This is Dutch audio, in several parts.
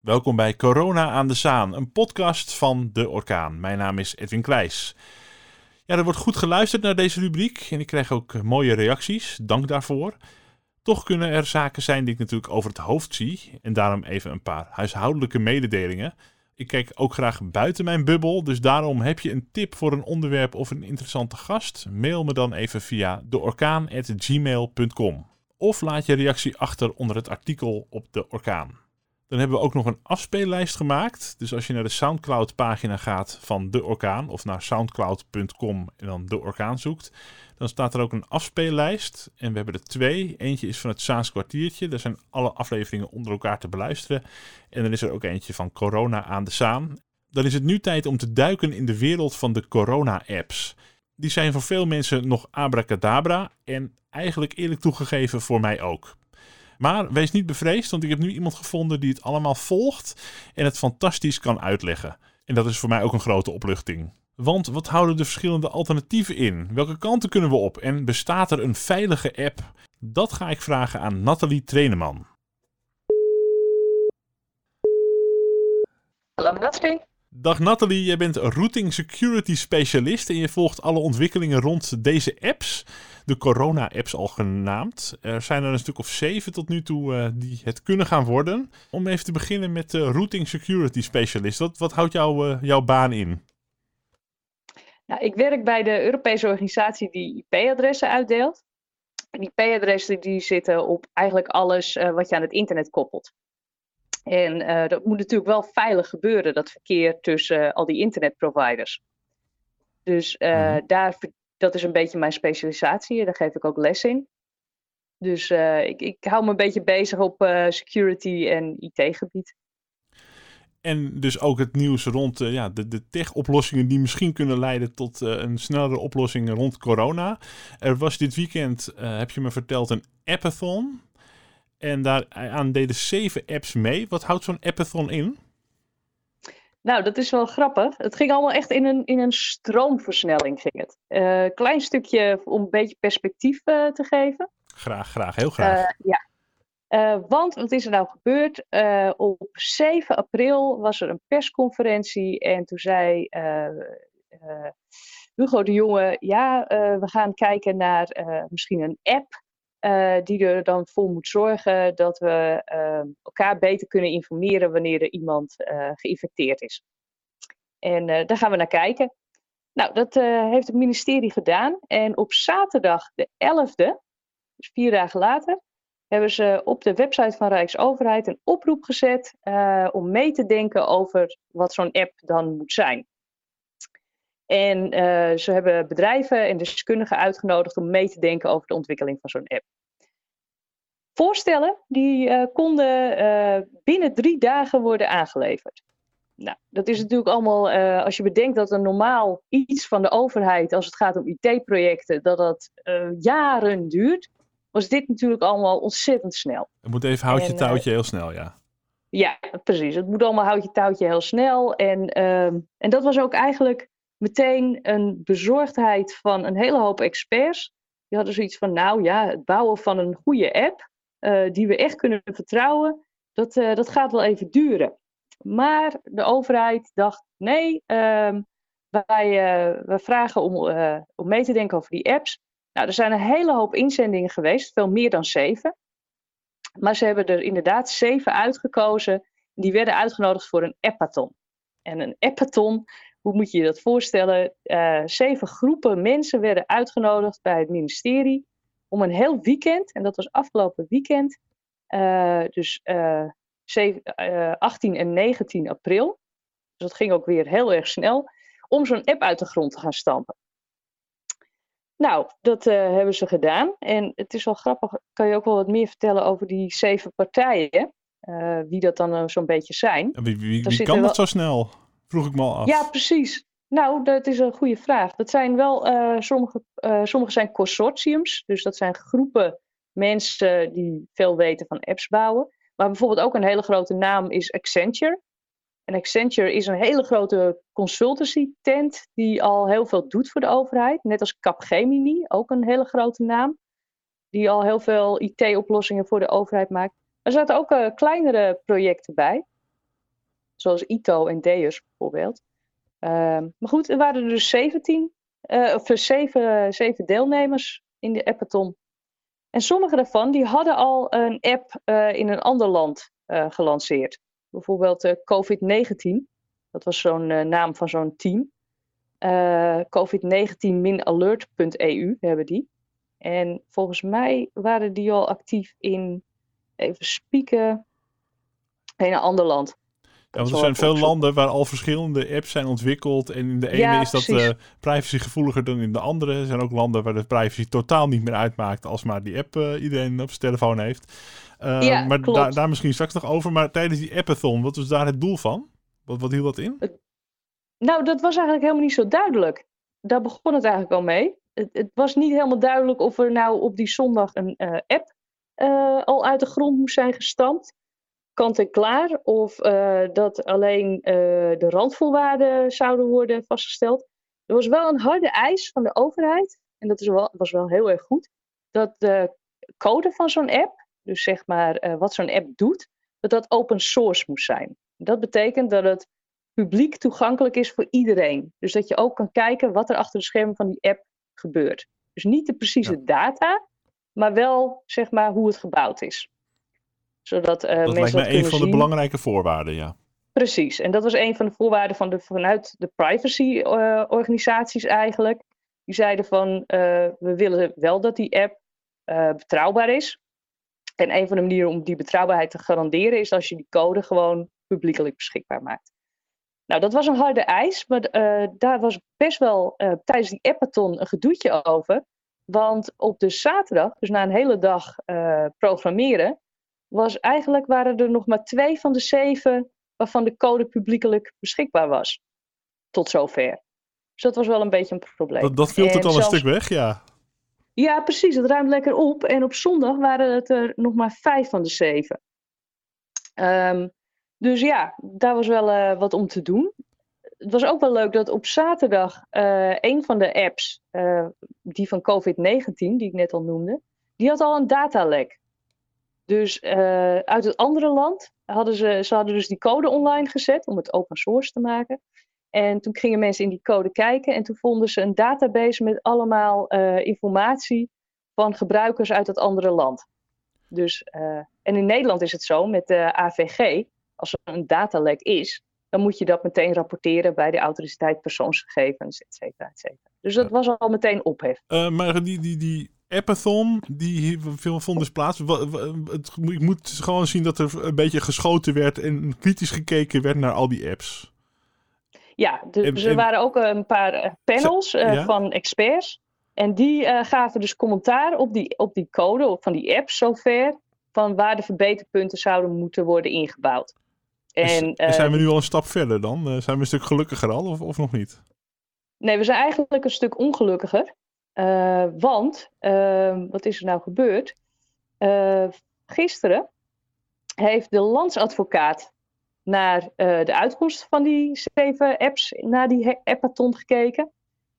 Welkom bij Corona aan de Zaan, een podcast van De Orkaan. Mijn naam is Edwin Kleijs. Ja, er wordt goed geluisterd naar deze rubriek en ik krijg ook mooie reacties. Dank daarvoor. Toch kunnen er zaken zijn die ik natuurlijk over het hoofd zie en daarom even een paar huishoudelijke mededelingen. Ik kijk ook graag buiten mijn bubbel, dus daarom heb je een tip voor een onderwerp of een interessante gast? Mail me dan even via deorkaan.gmail.com of laat je reactie achter onder het artikel op De Orkaan. Dan hebben we ook nog een afspeellijst gemaakt. Dus als je naar de Soundcloud pagina gaat van De Orkaan of naar soundcloud.com en dan De Orkaan zoekt, dan staat er ook een afspeellijst. En we hebben er twee. Eentje is van het Saans kwartiertje. Daar zijn alle afleveringen onder elkaar te beluisteren. En dan is er ook eentje van Corona aan de Zaan. Dan is het nu tijd om te duiken in de wereld van de corona-apps. Die zijn voor veel mensen nog abracadabra en eigenlijk eerlijk toegegeven voor mij ook. Maar wees niet bevreesd, want ik heb nu iemand gevonden die het allemaal volgt en het fantastisch kan uitleggen. En dat is voor mij ook een grote opluchting. Want wat houden de verschillende alternatieven in? Welke kanten kunnen we op? En bestaat er een veilige app? Dat ga ik vragen aan Nathalie Traineman. Hallo Nathalie. Dag Nathalie, jij bent routing security specialist en je volgt alle ontwikkelingen rond deze apps. De corona-apps al genaamd. Er zijn er een stuk of zeven tot nu toe uh, die het kunnen gaan worden. Om even te beginnen met de routing security specialist. Wat, wat houdt uh, jouw baan in? Nou, ik werk bij de Europese organisatie die IP-adressen uitdeelt. En IP-adressen die zitten op eigenlijk alles wat je aan het internet koppelt. En uh, dat moet natuurlijk wel veilig gebeuren, dat verkeer tussen uh, al die internetproviders. Dus uh, mm. daar, dat is een beetje mijn specialisatie, daar geef ik ook les in. Dus ik, ik hou me een beetje bezig op security en IT-gebied. En dus ook het nieuws rond ja, de, de tech-oplossingen die misschien kunnen leiden tot een snellere oplossing rond corona. Er was dit weekend, heb je me verteld, een appathon. En daaraan deden zeven apps mee. Wat houdt zo'n appathon in? Nou, dat is wel grappig. Het ging allemaal echt in een, in een stroomversnelling. Ging het. Uh, klein stukje om een beetje perspectief uh, te geven. Graag, graag, heel graag. Uh, ja. want wat is er nou gebeurd? op 7 april was er een persconferentie en toen zei Hugo de Jonge: Ja, we gaan kijken naar misschien een app uh, die er dan voor moet zorgen dat we uh, elkaar beter kunnen informeren wanneer er iemand uh, geïnfecteerd is. En daar gaan we naar kijken. Nou, dat heeft het ministerie gedaan. En op zaterdag de 11e, dus vier dagen later, hebben ze op de website van Rijksoverheid een oproep gezet om mee te denken over wat zo'n app dan moet zijn. En uh, ze hebben bedrijven en deskundigen uitgenodigd om mee te denken over de ontwikkeling van zo'n app. Voorstellen die uh, konden uh, binnen drie dagen worden aangeleverd. Nou, dat is natuurlijk allemaal, als je bedenkt dat een normaal iets van de overheid, als het gaat om IT-projecten, dat dat jaren duurt, was dit natuurlijk allemaal ontzettend snel. Het moet even houtje touwtje heel snel, ja. Ja, precies. Het moet allemaal houtje touwtje heel snel. En, ehm, en dat was ook eigenlijk meteen een bezorgdheid van een hele hoop experts. Die hadden zoiets van, nou ja, het bouwen van een goede app, uh, die we echt kunnen vertrouwen, dat, uh, dat gaat wel even duren. Maar de overheid dacht, nee, uh, wij, uh, wij vragen om, om mee te denken over die apps. Nou, er zijn een hele hoop inzendingen geweest, veel meer dan zeven. Maar ze hebben er inderdaad zeven uitgekozen. Die werden uitgenodigd voor een appathon. En een appathon, hoe moet je je dat voorstellen? Uh, zeven groepen mensen werden uitgenodigd bij het ministerie om een heel weekend, en dat was afgelopen weekend, uh, dus uh, 7, 18 en 19 april, dus dat ging ook weer heel erg snel, om zo'n app uit de grond te gaan stampen. Nou, dat hebben ze gedaan. En het is wel grappig, kan je ook wel wat meer vertellen over die zeven partijen, wie dat dan zo'n beetje zijn. Wie, wie, wie kan dat wel... zo snel? Vroeg ik me al af. Ja, precies. Nou, dat is een goede vraag. Dat zijn wel, uh, sommige, uh, sommige zijn consortiums. Dus dat zijn groepen mensen die veel weten van apps bouwen. Maar bijvoorbeeld ook een hele grote naam is Accenture. En Accenture is een hele grote consultancy tent die al heel veel doet voor de overheid. Net als Capgemini, ook een hele grote naam. Die al heel veel IT-oplossingen voor de overheid maakt. Er zaten ook uh, kleinere projecten bij. Zoals Ito en Deus bijvoorbeeld. Ehm, maar goed, er waren er dus 17, uh, of 7, 7 deelnemers in de appathon. En sommige daarvan die hadden al een app uh, in een ander land uh, gelanceerd. Bijvoorbeeld COVID-19. Dat was zo'n naam van zo'n team. COVID-19-alert.eu hebben die. En volgens mij waren die al actief in, even spieken, in een ander land. Ja, want er zijn veel landen waar al verschillende apps zijn ontwikkeld. En in de ene Ja, is dat precies. uh, privacygevoeliger dan in de andere. Er zijn ook landen waar de privacy totaal niet meer uitmaakt als maar die app eh, iedereen op zijn telefoon heeft. Uh, Ja, maar daar, daar misschien straks nog over. Maar tijdens die appathon, wat was daar het doel van? Wat, wat hield dat in? Nou, dat was eigenlijk helemaal niet zo duidelijk. Daar begon het eigenlijk al mee. Het, het was niet helemaal duidelijk of er nou op die zondag een eh, app eh, al uit de grond moest zijn gestampt. Kant en klaar. Of eh, dat alleen eh, de randvoorwaarden zouden worden vastgesteld. Er was wel een harde eis van de overheid. En dat is wel, was wel heel erg goed. Dat de code van zo'n app, dus zeg maar eh, wat zo'n app doet, dat dat open source moest zijn. Dat betekent dat het publiek toegankelijk is voor iedereen. Dus dat je ook kan kijken wat er achter de schermen van die app gebeurt. Dus niet de precieze data, maar wel zeg maar hoe het gebouwd is. Zodat eh, dat mensen lijkt mij dat een van de belangrijke voorwaarden, ja. Precies, en dat was een van de voorwaarden van de, vanuit de privacy-organisaties eigenlijk. Die zeiden van, eh, we willen wel dat die app eh, betrouwbaar is. En een van de manieren om die betrouwbaarheid te garanderen is als je die code gewoon publiekelijk beschikbaar maakt. Nou, dat was een harde eis, maar eh, daar was best wel eh, tijdens die appathon een gedoetje over. Want op de zaterdag, dus na een hele dag eh, programmeren, was eigenlijk waren er nog maar twee van de zeven waarvan de code publiekelijk beschikbaar was. Tot zover. Dus dat was wel een beetje een probleem. Dat, dat viel het al een stuk weg, ja. Ja, precies. Het ruimt lekker op. En op zondag waren het er nog maar vijf van de zeven. Ehm, dus ja, daar was wel eh, wat om te doen. Het was ook wel leuk dat op zaterdag eh, een van de apps, eh, die van COVID-19, die ik net al noemde, die had al een datalek. Dus eh, uit het andere land hadden ze, ze hadden dus die code online gezet om het open source te maken. En toen gingen mensen in die code kijken en toen vonden ze een database met allemaal eh, informatie van gebruikers uit het andere land. Dus, eh, en in Nederland is het zo met de AVG, als er een datalek is, dan moet je dat meteen rapporteren bij de autoriteit persoonsgegevens, et cetera, et cetera. Dus dat was al meteen ophef. Maar die, die, die appathon, die vond dus plaats. Het, ik moet gewoon zien dat er een beetje geschoten werd en kritisch gekeken werd naar al die apps. Ja, dus En- er en- waren ook een paar eh, panels eh, van experts. En die eh, gaven dus commentaar op die, op die code of van die apps zover. Van waar de verbeterpunten zouden moeten worden ingebouwd. En, eh, zijn we nu al een stap verder dan? Eh, zijn we een stuk gelukkiger al of, of nog niet? Nee, we zijn eigenlijk een stuk ongelukkiger. Eh, want, ehm, wat is er nou gebeurd? Eh, gisteren heeft de landsadvocaat naar eh, de uitkomst van die zeven apps, naar die appathon gekeken.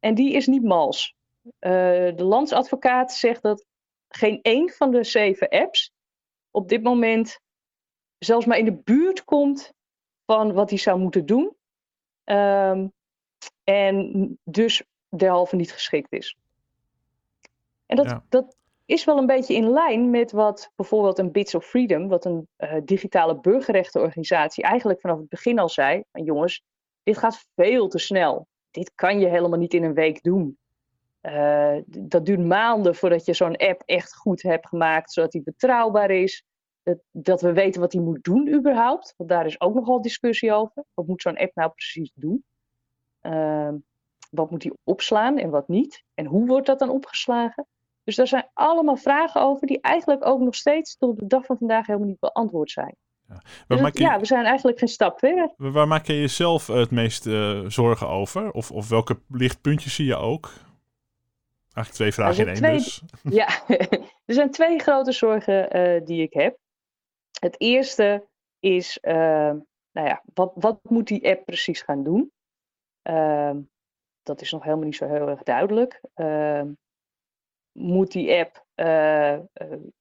En die is niet mals. De landsadvocaat zegt dat geen één van de zeven apps op dit moment zelfs maar in de buurt komt van wat hij zou moeten doen. Ehm, en dus derhalve niet geschikt is. En dat, Ja. dat is wel een beetje in lijn met wat bijvoorbeeld een Bits of Freedom, wat een eh, digitale burgerrechtenorganisatie eigenlijk vanaf het begin al zei: van jongens, dit gaat veel te snel. Dit kan je helemaal niet in een week doen. Eh, dat duurt maanden voordat je zo'n app echt goed hebt gemaakt, zodat die betrouwbaar is. Dat, dat we weten wat die moet doen überhaupt. Want daar is ook nogal discussie over. Wat moet zo'n app nou precies doen? Ehm, wat moet die opslaan en wat niet? En hoe wordt dat dan opgeslagen? Dus daar zijn allemaal vragen over die eigenlijk ook nog steeds tot op de dag van vandaag helemaal niet beantwoord zijn. Waar, Dus je, ja, we zijn eigenlijk geen stap verder. waar- maak je jezelf het meest eh, zorgen over? Of, of welke lichtpuntjes zie je ook? Eigenlijk twee vragen in één dus. Ja, er zijn twee grote zorgen eh, die ik heb. Het eerste is, eh, nou ja, wat, wat moet die app precies gaan doen? Ehm, dat is nog helemaal niet zo heel erg duidelijk. Ehm, moet die app eh, eh,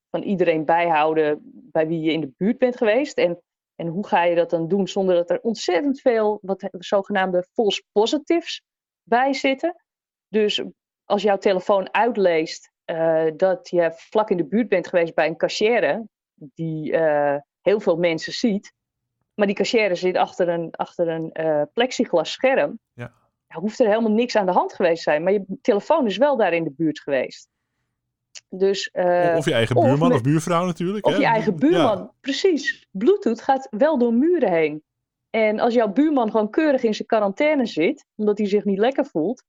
van iedereen bijhouden bij wie je in de buurt bent geweest? En, En hoe ga je dat dan doen zonder dat er ontzettend veel wat zogenaamde false positives bij zitten? Dus als jouw telefoon uitleest uh, dat je vlak in de buurt bent geweest bij een cashier die heel veel mensen ziet, maar die cashier zit achter een, achter een plexiglas scherm, ja. Hoeft er helemaal niks aan de hand geweest te zijn, maar je telefoon is wel daar in de buurt geweest. Dus, of je eigen buurman of, of buurvrouw natuurlijk. Of je eigen buurman, precies. Bluetooth gaat wel door muren heen. En als jouw buurman gewoon keurig in zijn quarantaine zit, omdat hij zich niet lekker voelt,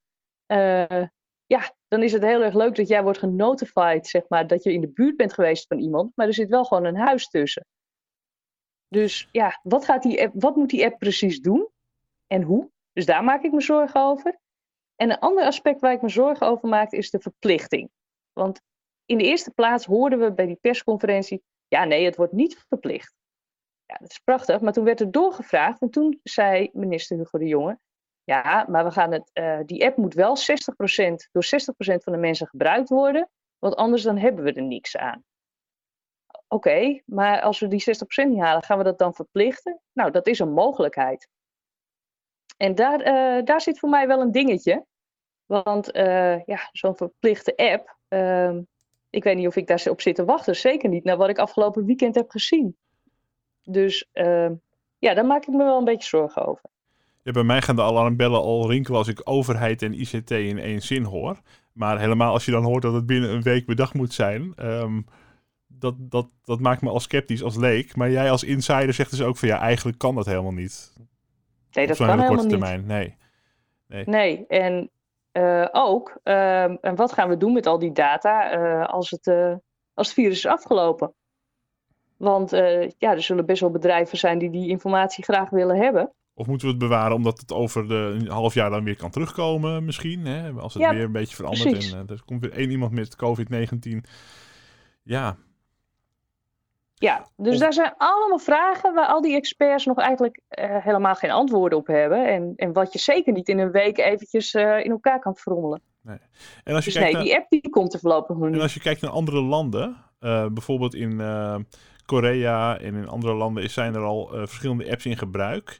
ja, dan is het heel erg leuk dat jij wordt genotified, zeg maar, dat je in de buurt bent geweest van iemand, maar er zit wel gewoon een huis tussen. Dus ja, wat, gaat die app, wat moet die app precies doen en hoe? Dus daar maak ik me zorgen over. En een ander aspect waar ik me zorgen over maak is de verplichting. Want in de eerste plaats hoorden we bij die persconferentie, ja nee, het wordt niet verplicht. Ja, dat is prachtig, maar toen werd er doorgevraagd en toen zei minister Hugo de Jonge, ja, maar we gaan het, uh, die app moet wel 60%, door 60% van de mensen gebruikt worden, want anders dan hebben we er niks aan. Oké, maar als we die 60% niet halen, gaan we dat dan verplichten? Nou, dat is een mogelijkheid. En daar, uh, daar zit voor mij wel een dingetje. Want uh, ja, zo'n verplichte app, uh, ik weet niet of ik daar op zit te wachten. Zeker niet naar wat ik afgelopen weekend heb gezien. Dus ehm, ja, daar maak ik me wel een beetje zorgen over. Bij mij gaan de alarmbellen al rinkelen als ik overheid en ICT in één zin hoor. Maar helemaal als je dan hoort dat het binnen een week bedacht moet zijn. Um, dat, dat, dat maakt me al sceptisch als leek. Maar jij als insider zegt dus ook van ja, eigenlijk kan dat helemaal niet. Nee, dat kan helemaal niet. Nee. Nee, nee. en uh, ook, uh, en wat gaan we doen met al die data uh, als, het, als het virus is afgelopen? Want ja, er zullen best wel bedrijven zijn die die informatie graag willen hebben. Of moeten we het bewaren omdat het over de een half jaar dan weer kan terugkomen misschien? Hè? Als het weer een beetje verandert precies. en er komt weer één iemand met COVID-19. Ja, ja, dus daar zijn allemaal vragen waar al die experts nog eigenlijk uh, helemaal geen antwoorden op hebben. En, en wat je zeker niet in een week eventjes uh, in elkaar kan frommelen. Nee. En als je dus kijkt nee, naar... die app die komt er voorlopig nog niet. En als je kijkt naar andere landen, uh, bijvoorbeeld in Korea en in andere landen zijn er al verschillende apps in gebruik.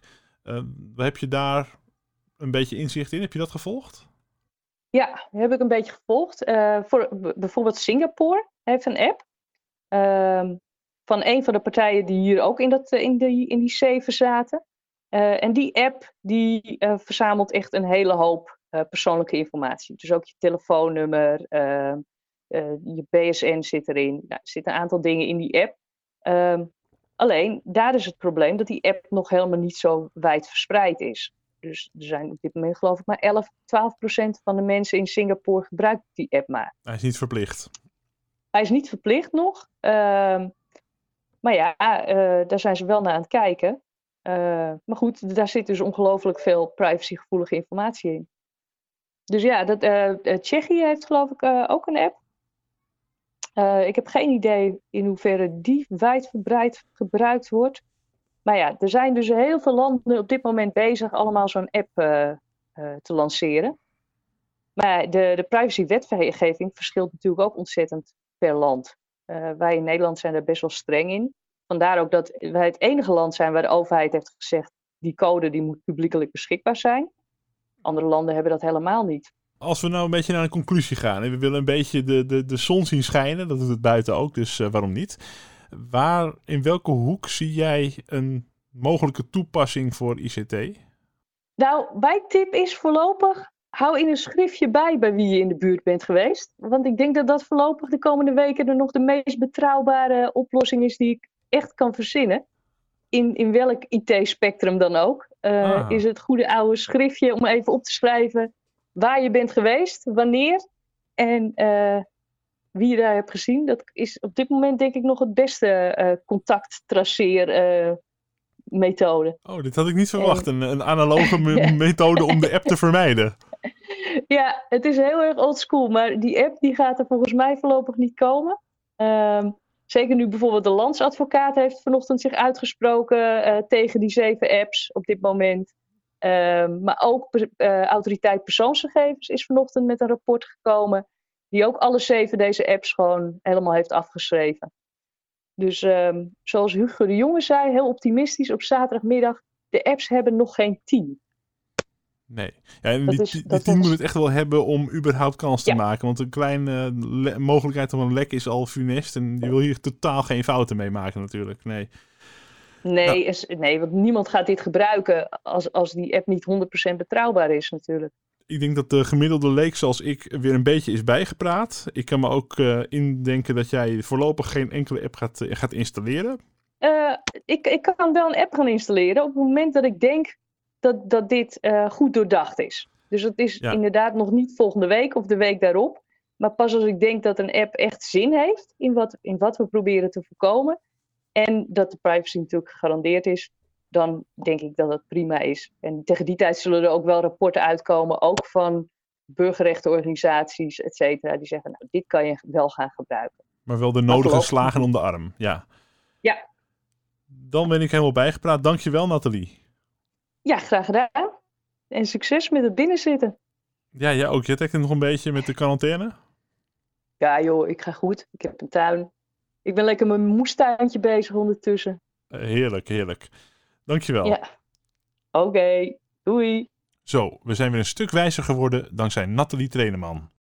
heb je daar een beetje inzicht in? Heb je dat gevolgd? Ja, heb ik een beetje gevolgd. voor, bijvoorbeeld Singapore heeft een app. Ehm, van een van de partijen die hier ook in, dat, eh, in, die, in die zeven zaten. Uh, en die app die uh, verzamelt echt een hele hoop uh, persoonlijke informatie. Dus ook je telefoonnummer, je BSN zit erin. Nou, er zitten een aantal dingen in die app. Um, alleen, daar is het probleem dat die app nog helemaal niet zo wijd verspreid is. Dus er zijn op dit moment geloof ik maar 11, 12 procent van de mensen in Singapore gebruikt die app maar. Hij is niet verplicht. Hij is niet verplicht nog. Uh, maar ja, uh, daar zijn ze wel naar aan het kijken. Uh, maar goed, daar zit dus ongelooflijk veel privacygevoelige informatie in. Dus ja, dat, uh, Tsjechië heeft geloof ik ook een app. ik heb geen idee in hoeverre die wijdverbreid gebruikt wordt. Maar ja, er zijn dus heel veel landen op dit moment bezig allemaal zo'n app te lanceren. Maar de, de privacy-wetgeving verschilt natuurlijk ook ontzettend per land. Uh, wij in Nederland zijn er best wel streng in. Vandaar ook dat wij het enige land zijn waar de overheid heeft gezegd: die code die moet publiekelijk beschikbaar zijn. Andere landen hebben dat helemaal niet. Als we nou een beetje naar een conclusie gaan en we willen een beetje de, de, de zon zien schijnen, dat doet het buiten ook, dus uh, waarom niet? Waar, in welke hoek zie jij een mogelijke toepassing voor ICT? Nou, mijn tip is voorlopig hou in een schriftje bij bij wie je in de buurt bent geweest. Want ik denk dat dat voorlopig de komende weken er nog de meest betrouwbare oplossing is die ik echt kan verzinnen. In, in welk IT-spectrum dan ook. Uh, Is het goede oude schriftje om even op te schrijven waar je bent geweest, wanneer en uh, wie je daar hebt gezien. Dat is op dit moment denk ik nog het beste uh, contacttraceer methode. Oh, dit had ik niet verwacht. Een, een analoge methode om de app te vermijden. Ja, het is heel erg old school, maar die app die gaat er volgens mij voorlopig niet komen. Um, zeker nu bijvoorbeeld de landsadvocaat heeft vanochtend zich uitgesproken uh, tegen die zeven apps op dit moment. Um, maar ook uh, autoriteit persoonsgegevens is vanochtend met een rapport gekomen. Die ook alle zeven deze apps gewoon helemaal heeft afgeschreven. Dus ehm, zoals Hugo de Jonge zei, heel optimistisch op zaterdagmiddag, de apps hebben nog geen 10. Nee. Ja, en die, is- die team is- moet het echt wel hebben om überhaupt kans te Ja. maken. Want een kleine le- mogelijkheid op een lek is al funest. En je wil hier totaal geen fouten mee maken natuurlijk. Nee. Nee, is, nee, want niemand gaat dit gebruiken als, als die app niet 100% betrouwbaar is natuurlijk. Ik denk dat de gemiddelde leek zoals ik weer een beetje is bijgepraat. Ik kan me ook eh, indenken dat jij voorlopig geen enkele app gaat, gaat installeren. Eh, ik, ik kan wel een app gaan installeren op het moment dat ik denk dat, dat dit eh, goed doordacht is. Dus het is Ja. inderdaad nog niet volgende week of de week daarop. Maar pas als ik denk dat een app echt zin heeft in wat, in wat we proberen te voorkomen. En dat de privacy natuurlijk gegarandeerd is. Dan denk ik dat het prima is. En tegen die tijd zullen er ook wel rapporten uitkomen. Ook van burgerrechtenorganisaties, et cetera. Die zeggen, nou, dit kan je wel gaan gebruiken. Maar wel de nodige slagen om de arm. Ja. Ja. Dan ben ik helemaal bijgepraat. Dankjewel Nathalie. Ja, graag gedaan. En succes met het binnenzitten. Ja, jij ook. Je trekt het nog een beetje met de quarantaine? Ja joh, ik ga goed. Ik heb een tuin. Ik ben lekker met mijn moestuintje bezig ondertussen. Eh, heerlijk, heerlijk. Dankjewel. Ja. Oké, doei. Zo, we zijn weer een stuk wijzer geworden dankzij Nathalie Treneman.